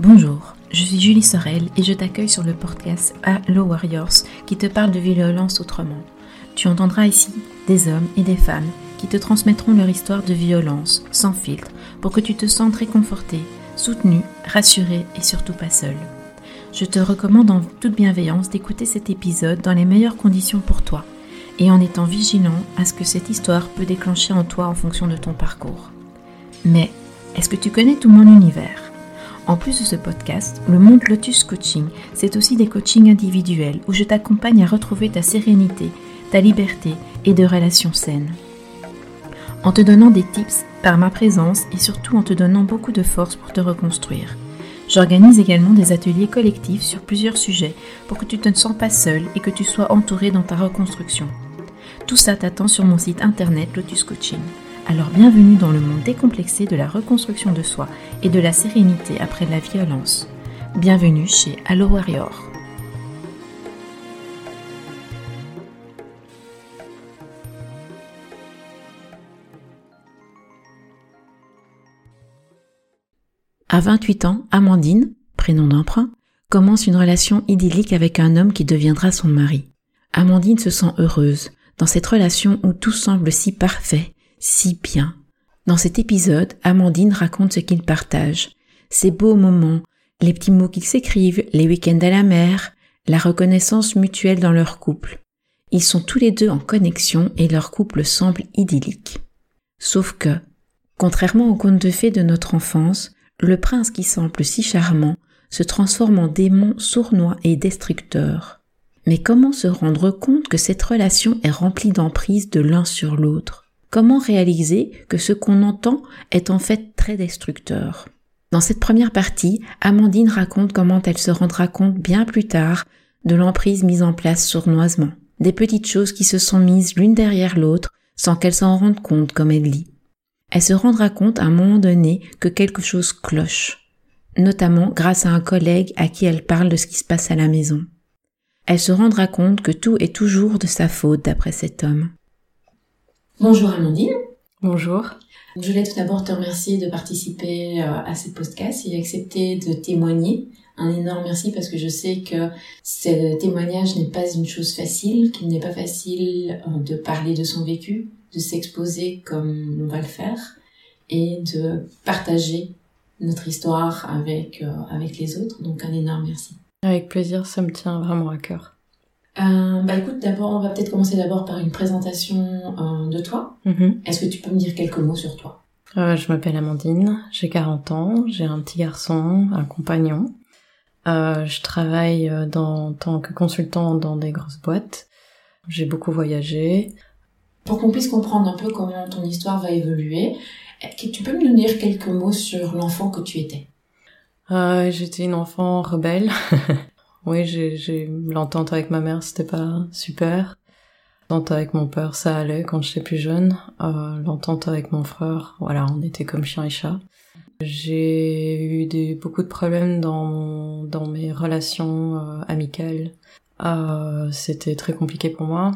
Bonjour, je suis Julie Sorel et je t'accueille sur le podcast Hello Warriors qui te parle de violence autrement. Tu entendras ici des hommes et des femmes qui te transmettront leur histoire de violence sans filtre pour que tu te sentes réconforté, soutenu, rassuré et surtout pas seul. Je te recommande en toute bienveillance d'écouter cet épisode dans les meilleures conditions pour toi et en étant vigilant à ce que cette histoire peut déclencher en toi en fonction de ton parcours. Mais est-ce que tu connais tout mon univers? En plus de ce podcast, le monde Lotus Coaching, c'est aussi des coachings individuels où je t'accompagne à retrouver ta sérénité, ta liberté et de relations saines. En te donnant des tips par ma présence et surtout en te donnant beaucoup de force pour te reconstruire. J'organise également des ateliers collectifs sur plusieurs sujets pour que tu ne te sens pas seul et que tu sois entouré dans ta reconstruction. Tout ça t'attend sur mon site internet Lotus Coaching. Alors bienvenue dans le monde décomplexé de la reconstruction de soi et de la sérénité après la violence. Bienvenue chez Allo Warrior. À 28 ans, Amandine, prénom d'emprunt, commence une relation idyllique avec un homme qui deviendra son mari. Amandine se sent heureuse dans cette relation où tout semble si parfait si bien. Dans cet épisode, Amandine raconte ce qu'ils partagent, ces beaux moments, les petits mots qu'ils s'écrivent, les week-ends à la mer, la reconnaissance mutuelle dans leur couple. Ils sont tous les deux en connexion et leur couple semble idyllique. Sauf que, contrairement au conte de fées de notre enfance, le prince qui semble si charmant se transforme en démon sournois et destructeur. Mais comment se rendre compte que cette relation est remplie d'emprise de l'un sur l'autre? Comment réaliser que ce qu'on entend est en fait très destructeur? Dans cette première partie, Amandine raconte comment elle se rendra compte bien plus tard de l'emprise mise en place sournoisement, des petites choses qui se sont mises l'une derrière l'autre sans qu'elle s'en rende compte comme elle lit. Elle se rendra compte à un moment donné que quelque chose cloche, notamment grâce à un collègue à qui elle parle de ce qui se passe à la maison. Elle se rendra compte que tout est toujours de sa faute d'après cet homme. Bonjour Amandine. Bonjour. Je voulais tout d'abord te remercier de participer euh, à ce podcast et accepter de témoigner. Un énorme merci parce que je sais que ce témoignage n'est pas une chose facile, qu'il n'est pas facile euh, de parler de son vécu, de s'exposer comme on va le faire et de partager notre histoire avec, euh, avec les autres. Donc un énorme merci. Avec plaisir, ça me tient vraiment à cœur. Euh, bah écoute, d'abord, on va peut-être commencer d'abord par une présentation euh, de toi. Mhm. Est-ce que tu peux me dire quelques mots sur toi? Euh, Je m'appelle Amandine, j'ai 40 ans, j'ai un petit garçon, un compagnon. Euh, je travaille dans, en tant que consultant dans des grosses boîtes. J'ai beaucoup voyagé. Pour qu'on puisse comprendre un peu comment ton histoire va évoluer, tu peux me dire quelques mots sur l'enfant que tu étais? J'étais une enfant rebelle. Oui, j'ai l'entente avec ma mère, c'était pas super. L'entente avec mon père, ça allait quand j'étais plus jeune. Euh, L'entente avec mon frère, voilà, on était comme chien et chat. J'ai eu des, beaucoup de problèmes dans, dans mes relations euh, amicales. Euh, c'était très compliqué pour moi.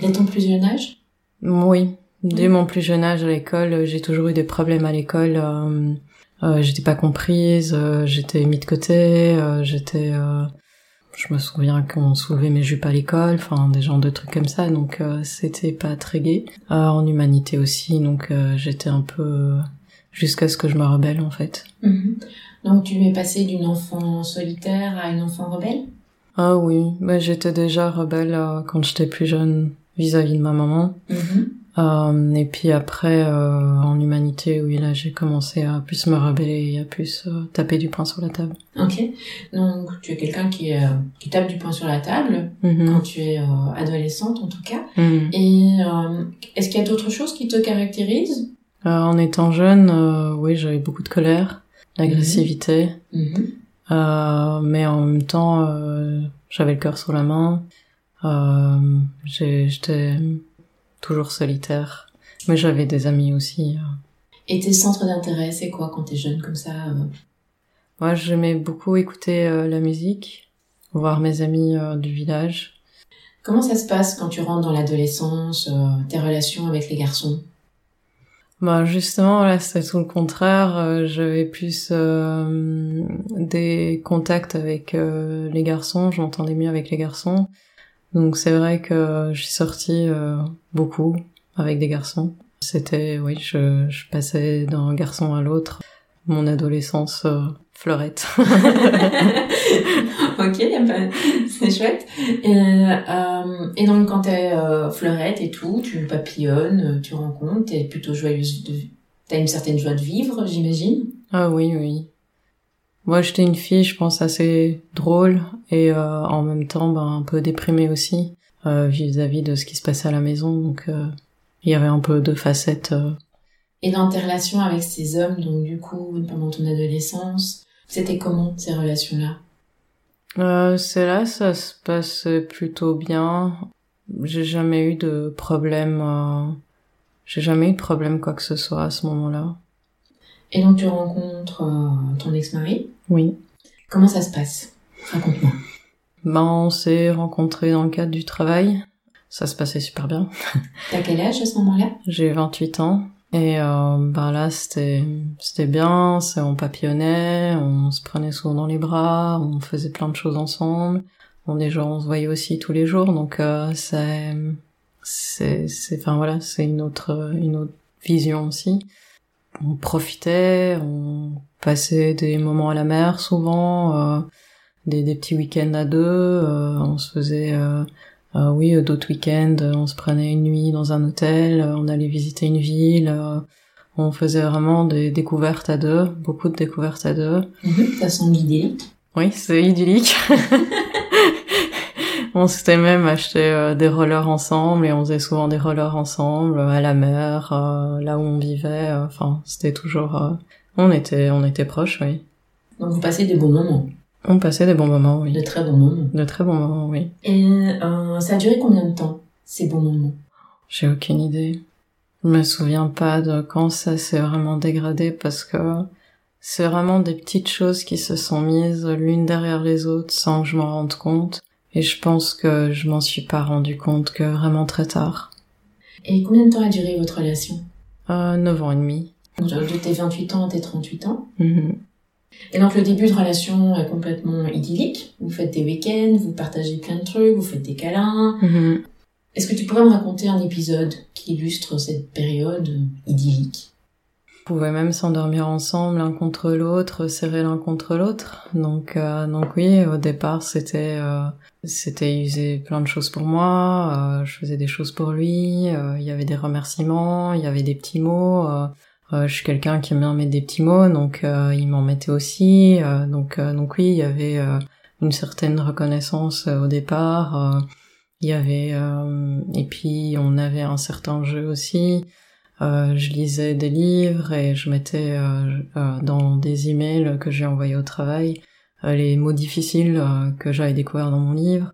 Dès ton plus jeune âge? Oui, dès mon plus jeune âge à l'école, j'ai toujours eu des problèmes à l'école. J'étais pas comprise, j'étais mis de côté, j'étais je me souviens qu'on soulevait mes jupes à l'école, enfin des genres de trucs comme ça, donc euh, c'était pas très gai. Euh, en humanité aussi, donc euh, j'étais un peu jusqu'à ce que je me rebelle en fait. Mhm. Donc tu es passé d'une enfant solitaire à une enfant rebelle? Ah oui, bah, j'étais déjà rebelle quand j'étais plus jeune vis-à-vis de ma maman. Mhm. Euh, et puis après, euh, en humanité, oui, là, j'ai commencé à plus me rebeller et à plus euh, taper du poing sur la table. Ok. Donc, tu es quelqu'un qui, qui tape du poing sur la table mhm. quand tu es adolescente, en tout cas. Mhm. Et est-ce qu'il y a d'autres choses qui te caractérisent? En étant jeune, oui, j'avais beaucoup de colère, d'agressivité. Mhm. mais en même temps, j'avais le cœur sur la main. j'étais toujours solitaire. Mais j'avais des amis aussi. Euh. Et tes centres d'intérêt, c'est quoi quand t'es jeune comme ça euh? Moi, j'aimais beaucoup écouter euh, la musique, voir mes amis du village. Comment ça se passe quand tu rentres dans l'adolescence, tes relations avec les garçons? Bah justement là c'était tout le contraire. J'avais plus des contacts avec les garçons. Je m'entendais mieux avec les garçons. Donc c'est vrai que je suis sortie beaucoup avec des garçons. C'était oui, je, je passais d'un garçon à l'autre. Mon adolescence fleurette. ok, c'est chouette. Et, euh, et donc quand t'es euh, fleurette et tout, tu papillonnes, tu rencontres, t'es plutôt joyeuse de... T'as une certaine joie de vivre, j'imagine? Ah oui, oui. Moi, j'étais une fille, je pense, assez drôle et euh, en même temps ben, un peu déprimée aussi euh, vis-à-vis de ce qui se passait à la maison. Donc, euh, il y avait un peu deux facettes. Et dans tes relations avec ces hommes, donc du coup, pendant ton adolescence, c'était comment ces relations-là? Euh, C'est là, ça se passe plutôt bien. J'ai jamais eu de problème. Euh... J'ai jamais eu de problème quoi que ce soit à ce moment-là. Et donc tu rencontres euh, ton ex-mari? Oui. Comment ça se passe? Raconte-moi. Ben on s'est rencontrés dans le cadre du travail. Ça se passait super bien. T'as quel âge à ce moment-là? J'ai 28 ans. Et euh, bah là, c'était c'était bien, on papillonnait, on se prenait souvent dans les bras, on faisait plein de choses ensemble. On déjà on se voyait aussi tous les jours, donc euh, c'est c'est c'est enfin voilà, c'est une autre une autre vision aussi. On profitait, on passait des moments à la mer souvent, euh, des des petits week-ends à deux, euh, on se faisait euh, euh, oui, euh, d'autres week-ends, euh, on se prenait une nuit dans un hôtel, on allait visiter une ville, on faisait vraiment des découvertes à deux, beaucoup de découvertes à deux. Ça semble idyllique. Oui, c'est idyllique. on s'était même acheté des rollers ensemble et on faisait souvent des rollers ensemble à la mer, là où on vivait. Enfin, c'était toujours, on était, on était proches, oui. Donc vous passez des bons moments. On passait des bons moments, oui. De très bons moments. De très bons moments, oui. Et euh, ça a duré combien de temps, ces bons moments? J'ai aucune idée. Je me souviens pas de quand ça s'est vraiment dégradé parce que c'est vraiment des petites choses qui se sont mises l'une derrière les autres sans que je m'en rende compte. Et je pense que je m'en suis pas rendu compte que vraiment très tard. Et combien de temps a duré votre relation euh, 9 ans et demi. De tes 28 ans à tes 38 ans mm et donc le début de relation est complètement idyllique. Vous faites des week-ends, vous partagez plein de trucs, vous faites des câlins. Mhm. Est-ce que tu pourrais me raconter un épisode qui illustre cette période idyllique? On pouvait même s'endormir ensemble l'un contre l'autre, serrer l'un contre l'autre. Donc euh, donc oui, au départ c'était euh, c'était il plein de choses pour moi, euh, je faisais des choses pour lui, euh, il y avait des remerciements, il y avait des petits mots. Euh, je suis quelqu'un qui aime bien mettre des petits mots, donc euh, il m'en mettait aussi. Euh, donc donc oui, il y avait une certaine reconnaissance au départ. il y avait et puis on avait un certain jeu aussi. Je lisais des livres et je mettais dans des emails que j'ai envoyés au travail les mots difficiles que j'avais découverts dans mon livre.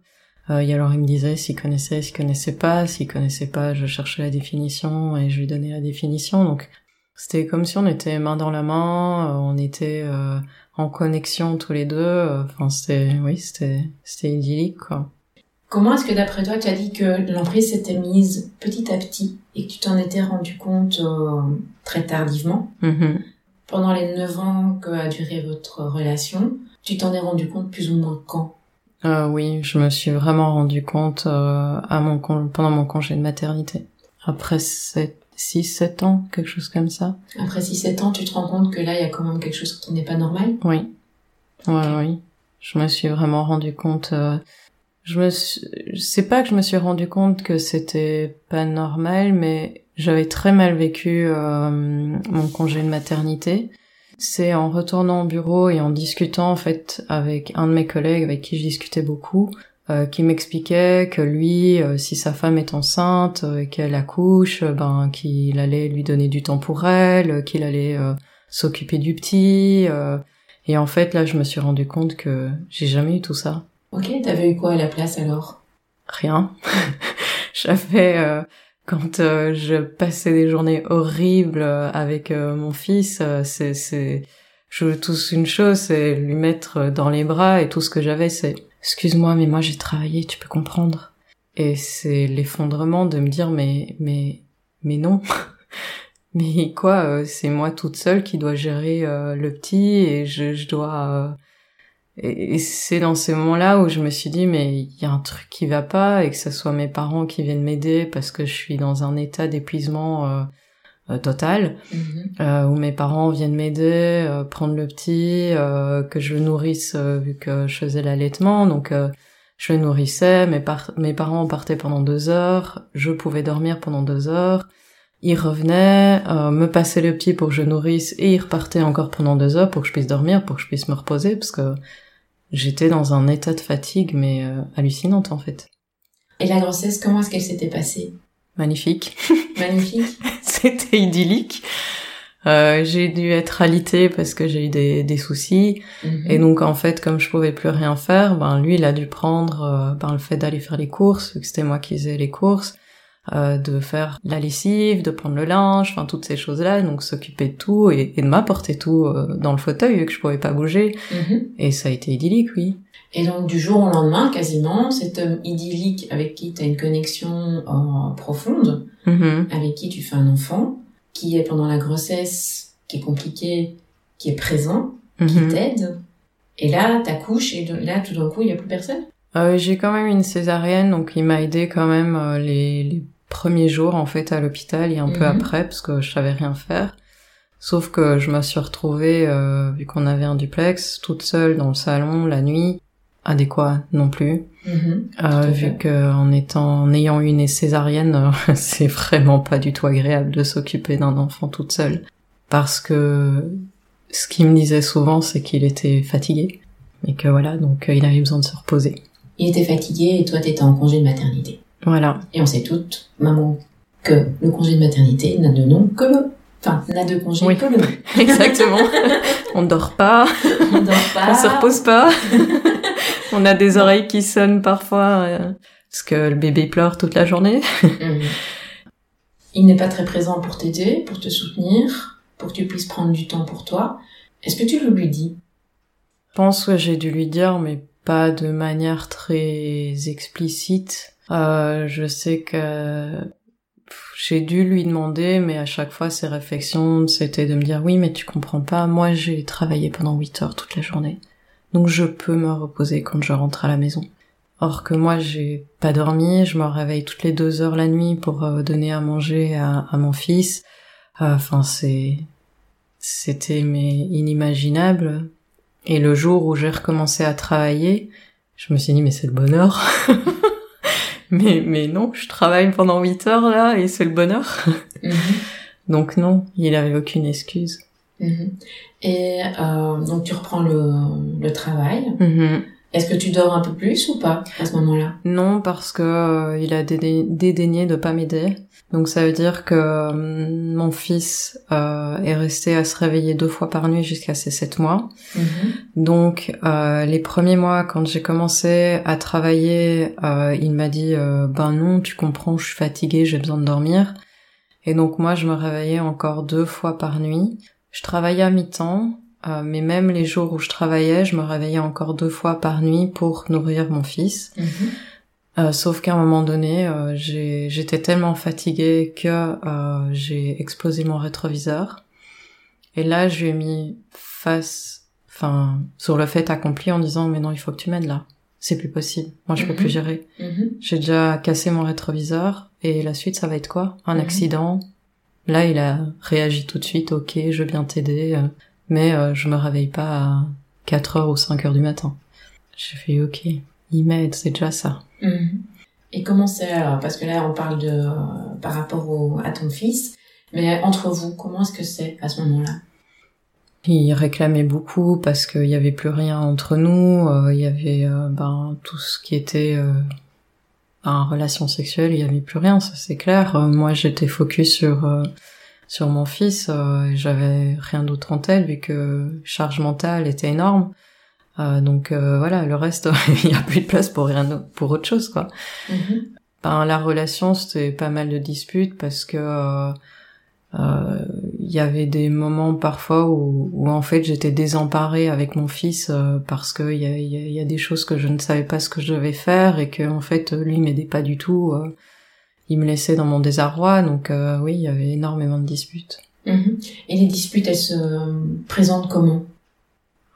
et alors il me disait s'il connaissait, s'il connaissait pas, s'il connaissait pas, je cherchais la définition et je lui donnais la définition. Donc c'était comme si on était main dans la main, euh, on était euh, en connexion tous les deux. Euh, enfin, c'était, oui, c'était, c'était idyllique, quoi. Comment est-ce que d'après toi, tu as dit que l'emprise s'était mise petit à petit? Et que tu t'en étais rendu compte très tardivement mm-hmm. Pendant les neuf ans que a duré votre relation, tu t'en es rendu compte plus ou moins quand? Euh, Oui, je me suis vraiment rendu compte à mon pendant mon congé de maternité. Après cette 6-7 ans, quelque chose comme ça. Après 6-7 ans, tu te rends compte que là, il y a quand même quelque chose qui n'est pas normal? Oui. Ouais, oui. Je me suis vraiment rendu compte... Euh, je me sais pas que je me suis rendu compte que c'était pas normal, mais j'avais très mal vécu euh, mon congé de maternité. C'est en retournant au bureau et en discutant en fait avec un de mes collègues avec qui je discutais beaucoup, euh, qui m'expliquait que lui, euh, si sa femme est enceinte euh, et qu'elle accouche, ben qu'il allait lui donner du temps pour elle, qu'il allait s'occuper du petit. et en fait, là, je me suis rendu compte que j'ai jamais eu tout ça. Ok, t'avais eu quoi à la place alors? Rien. J'avais quand je passais des journées horribles avec mon fils, c'est c'est je veux tous une chose, c'est lui mettre dans les bras et tout ce que j'avais, c'est excuse-moi, mais moi j'ai travaillé, tu peux comprendre. Et c'est l'effondrement de me dire, mais, mais, mais non. mais quoi, c'est moi toute seule qui dois gérer le petit et je, je dois et, c'est dans ces moments-là où je me suis dit, mais il y a un truc qui va pas, et que ce soit mes parents qui viennent m'aider parce que je suis dans un état d'épuisement euh, euh total, euh, où mes parents viennent m'aider, euh, prendre le petit, que je le nourrisse vu que je faisais l'allaitement, donc je le nourrissais, mes, mes parents partaient pendant deux heures, je pouvais dormir pendant deux heures, ils revenaient, me passaient le petit pour que je nourrisse, et ils repartaient encore pendant deux heures pour que je puisse dormir, pour que je puisse me reposer, parce que j'étais dans un état de fatigue, mais euh, hallucinante en fait. Et la grossesse, comment est-ce qu'elle s'était passée? Magnifique. Magnifique. C'était idyllique. Euh, j'ai dû être alitée parce que j'ai eu des, des soucis mhm. et donc en fait comme je pouvais plus rien faire ben lui il a dû prendre euh, ben, le fait d'aller faire les courses vu que c'était moi qui faisais les courses euh, de faire la lessive, de prendre le linge, enfin toutes ces choses-là, donc s'occuper de tout et, de m'apporter tout euh, dans le fauteuil vu que je pouvais pas bouger. Mhm. Et ça a été idyllique, oui. Et donc du jour au lendemain, quasiment, cet homme idyllique avec qui tu as une connexion euh, profonde, mhm. avec qui tu fais un enfant, qui est pendant la grossesse, qui est compliqué, qui est présent, qui mhm. t'aide. Et là, t'accouches et là, tout d'un coup, il y a plus personne. Euh, j'ai quand même une césarienne, donc il m'a aidé quand même les, les premiers jours en fait à l'hôpital et un peu mhm. après parce que je savais rien faire. Sauf que je me suis retrouvée, euh, vu qu'on avait un duplex, toute seule dans le salon la nuit, adéquat non plus. Mhm. euh, vu que en étant, en ayant une césarienne, c'est vraiment pas du tout agréable de s'occuper d'un enfant toute seule, parce que ce qu'il me disait souvent, c'est qu'il était fatigué et que voilà, donc euh, il avait besoin de se reposer. Il était fatigué et toi t'étais en congé de maternité. Voilà. Et on sait toutes, maman, que le congé de maternité n'a de nom que le... Enfin, n'a de congé que le nom. Exactement. on ne dort pas. On dort pas. on se repose pas. on a des oreilles qui sonnent parfois euh, parce que le bébé pleure toute la journée. Mhm. Il n'est pas très présent pour t'aider, pour te soutenir, pour que tu puisses prendre du temps pour toi. Est-ce que tu le lui dis Je pense que j'ai dû lui dire, mais pas de manière très explicite. Euh, je sais que j'ai dû lui demander, mais à chaque fois ses réflexions, c'était de me dire oui, mais tu comprends pas, moi j'ai travaillé pendant 8 heures toute la journée, donc je peux me reposer quand je rentre à la maison. Or que moi j'ai pas dormi, je me réveille toutes les deux heures la nuit pour euh, donner à manger à, mon fils. Euh, enfin c'est c'était mais inimaginable. Et le jour où j'ai recommencé à travailler, je me suis dit mais c'est le bonheur. mais mais non, je travaille pendant 8 heures là et c'est le bonheur. Mhm. Donc non, il avait aucune excuse. Mhm. Et euh, donc tu reprends le, le travail. Mhm. Est-ce que tu dors un peu plus ou pas à ce moment-là? Non, parce que euh, il a dédaigné de pas m'aider. Donc ça veut dire que euh, mon fils euh, est resté à se réveiller deux fois par nuit jusqu'à ses sept mois. Mhm. Donc euh, les premiers mois, quand j'ai commencé à travailler, euh, il m'a dit ben non, tu comprends, je suis fatiguée, j'ai besoin de dormir. Et donc moi, je me réveillais encore deux fois par nuit. Je travaillais à mi-temps, mais même les jours où je travaillais, je me réveillais encore deux fois par nuit pour nourrir mon fils. Mhm. Euh, sauf qu'à un moment donné, euh, j'étais tellement fatiguée que euh, j'ai explosé mon rétroviseur. Et là, je lui ai mis face, enfin, sur le fait accompli en disant mais non, il faut que tu m'aides là. C'est plus possible. Moi, je peux plus mhm. gérer. Mhm. J'ai déjà cassé mon rétroviseur et la suite, ça va être quoi? Un accident? Là, il a réagi tout de suite. Ok, je veux bien t'aider, mais je me réveille pas à 4 heures ou 5 heures du matin. J'ai fait ok, il m'aide, c'est déjà ça. Mhm. Et comment c'est alors Parce que là, on parle de euh, par rapport au, à ton fils, mais entre vous, comment est-ce que c'est à ce moment-là? Il réclamait beaucoup parce qu'il n'y avait plus rien entre nous. Euh, il y avait euh, ben, tout ce qui était en relation sexuelle, il n'y avait plus rien, ça c'est clair. moi, j'étais focus sur sur mon fils, j'avais rien d'autre en tête vu que charge mentale était énorme. Euh, donc euh, voilà, le reste, il n'y a plus de place pour rien, pour autre chose quoi. Mm-hmm. Ben, la relation, c'était pas mal de disputes parce que euh, il y avait des moments parfois où, où en fait j'étais désemparée avec mon fils parce que il y a, y a, des choses que je ne savais pas ce que je devais faire et que en fait lui m'aidait pas du tout il me laissait dans mon désarroi. Donc euh, oui, il y avait énormément de disputes. Mhm. Et les disputes, elles se présentent comment?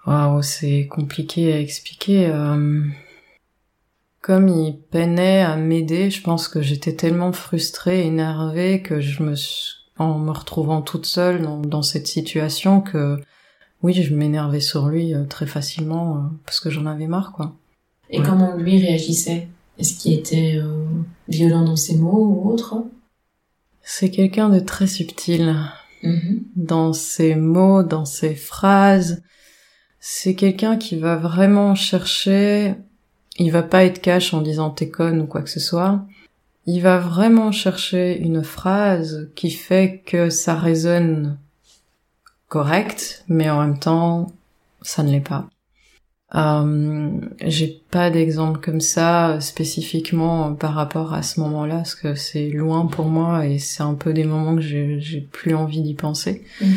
Waouh, c'est compliqué à expliquer. Euh, comme il peinait à m'aider, je pense que j'étais tellement frustrée, énervée que je me suis, en me retrouvant toute seule dans, cette situation que oui, je m'énervais sur lui euh, très facilement euh, parce que j'en avais marre quoi. Et comment lui réagissait? Est-ce qu'il était violent dans ses mots ou autre C'est quelqu'un de très subtil. Mhm. Dans ses mots, dans ses phrases, c'est quelqu'un qui va vraiment chercher, il va pas être cash en disant t'es conne ou quoi que ce soit. Il va vraiment chercher une phrase qui fait que ça résonne correct, mais en même temps, ça ne l'est pas. Euh, j'ai pas d'exemple comme ça spécifiquement par rapport à ce moment-là, parce que c'est loin pour moi et c'est un peu des moments que j'ai plus envie d'y penser. Mhm.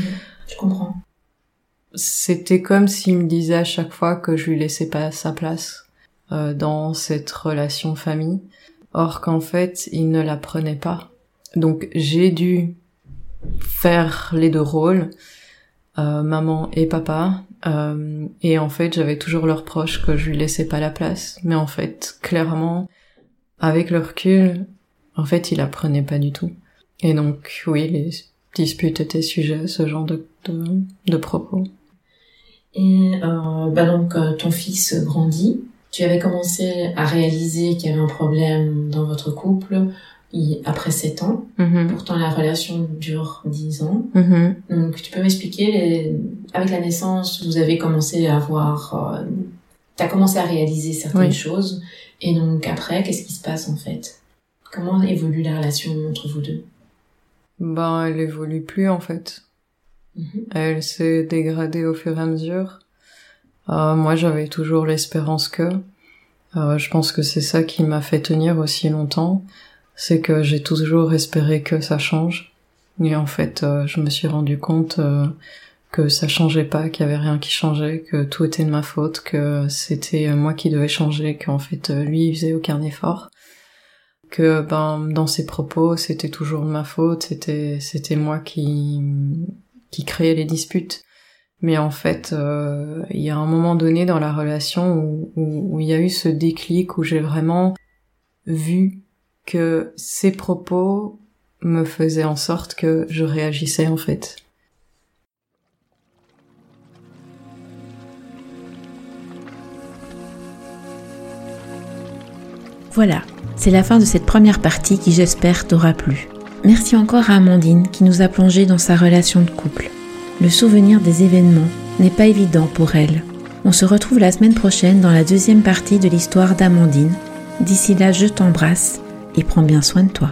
je comprends c'était comme s'il me disait à chaque fois que je lui laissais pas sa place euh, dans cette relation famille, or qu'en fait il ne la prenait pas. Donc j'ai dû faire les deux rôles, euh, maman et papa, euh, et en fait j'avais toujours leur proche que je lui laissais pas la place, mais en fait clairement avec le recul, en fait il la prenait pas du tout. Et donc oui les disputes étaient sujets à ce genre de, de, de propos. Et euh, bah donc euh, ton fils grandit. Tu avais commencé à réaliser qu'il y avait un problème dans votre couple après 7 ans. Mm-hmm. Pourtant la relation dure 10 ans. Mm-hmm. Donc tu peux m'expliquer les... avec la naissance, vous avez commencé à avoir euh... tu as commencé à réaliser certaines choses et donc après qu'est-ce qui se passe en fait? Comment évolue la relation entre vous deux? Ben elle évolue plus en fait. Mhm. Elle s'est dégradée au fur et à mesure. Euh, moi, j'avais toujours l'espérance que. Euh, je pense que c'est ça qui m'a fait tenir aussi longtemps. C'est que j'ai toujours espéré que ça change. Et en fait, euh, je me suis rendu compte euh, que ça changeait pas, qu'il y avait rien qui changeait, que tout était de ma faute, que c'était moi qui devais changer, qu'en fait lui il faisait aucun effort, que ben dans ses propos c'était toujours de ma faute, c'était c'était moi qui qui créait les disputes. Mais en fait, euh, il y a un moment donné dans la relation où, où, il y a eu ce déclic où j'ai vraiment vu que ses propos me faisaient en sorte que je réagissais en fait. Voilà, c'est la fin de cette première partie qui j'espère t'aura plu. Merci encore à Amandine qui nous a plongé dans sa relation de couple. Le souvenir des événements n'est pas évident pour elle. On se retrouve la semaine prochaine dans la deuxième partie de l'histoire d'Amandine. D'ici là, je t'embrasse et prends bien soin de toi.